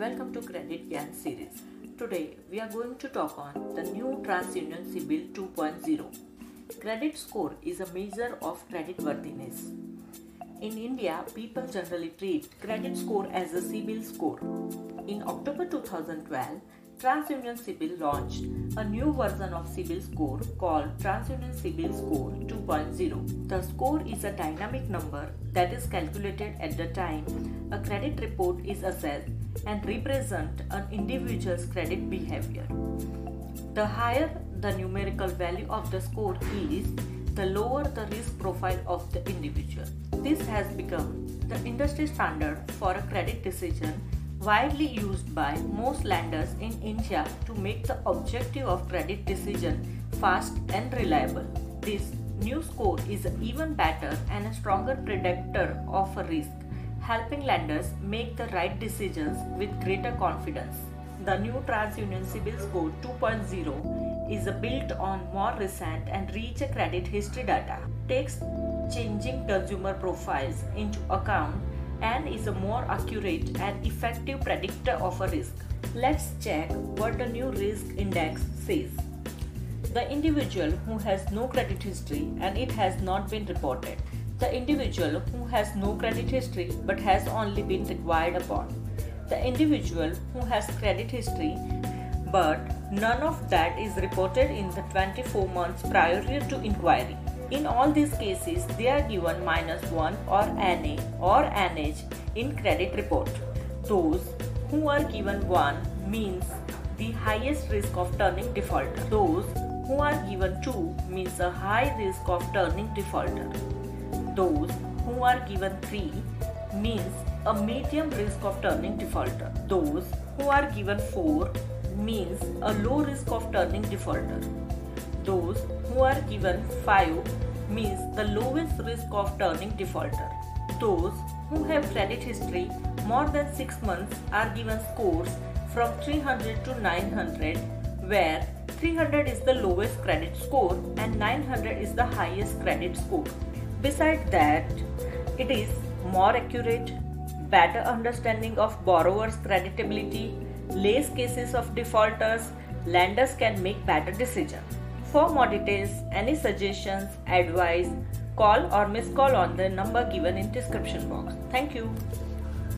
welcome to Credit Gyan series. Today we are going to talk on the new TransUnion CIBIL 2.0. Credit score is a measure of credit worthiness. In India, people generally treat credit score as a CIBIL score. In October 2012, TransUnion CIBIL launched a new version of CIBIL score called TransUnion CIBIL Score 2.0. The score is a dynamic number that is calculated at the time a credit report is assessed and represent an individual's credit behavior. The higher the numerical value of the score is, the lower the risk profile of the individual. This has become the industry standard for a credit decision widely used by most lenders in India to make the objective of credit decision fast and reliable. This new score is even better and a stronger predictor of a risk, helping lenders make the right decisions with greater confidence. The new TransUnion CIBIL Score 2.0 is built on more recent and richer credit history data, takes changing consumer profiles into account and is a more accurate and effective predictor of a risk. Let's check what the new risk index says. The individual who has no credit history and it has not been reported. The individual who has no credit history but has only been required upon. The individual who has credit history but none of that is reported in the 24 months prior to inquiry. In all these cases, they are given minus 1 or NA or NH in credit report. Those who are given 1 means the highest risk of turning defaulter. Those who are given 2 means a high risk of turning defaulter. Those who are given 3 means a medium risk of turning defaulter. Those who are given 4 means a low risk of turning defaulter. Those who are given 5 means the lowest risk of turning defaulter. Those who have credit history more than 6 months are given scores from 300 to 900 where 300 is the lowest credit score and 900 is the highest credit score. Besides that, it is more accurate, better understanding of borrower's creditability, less cases of defaulters, lenders can make better decisions. For more details, any suggestions, advice, call or miss call on the number given in description box. Thank you.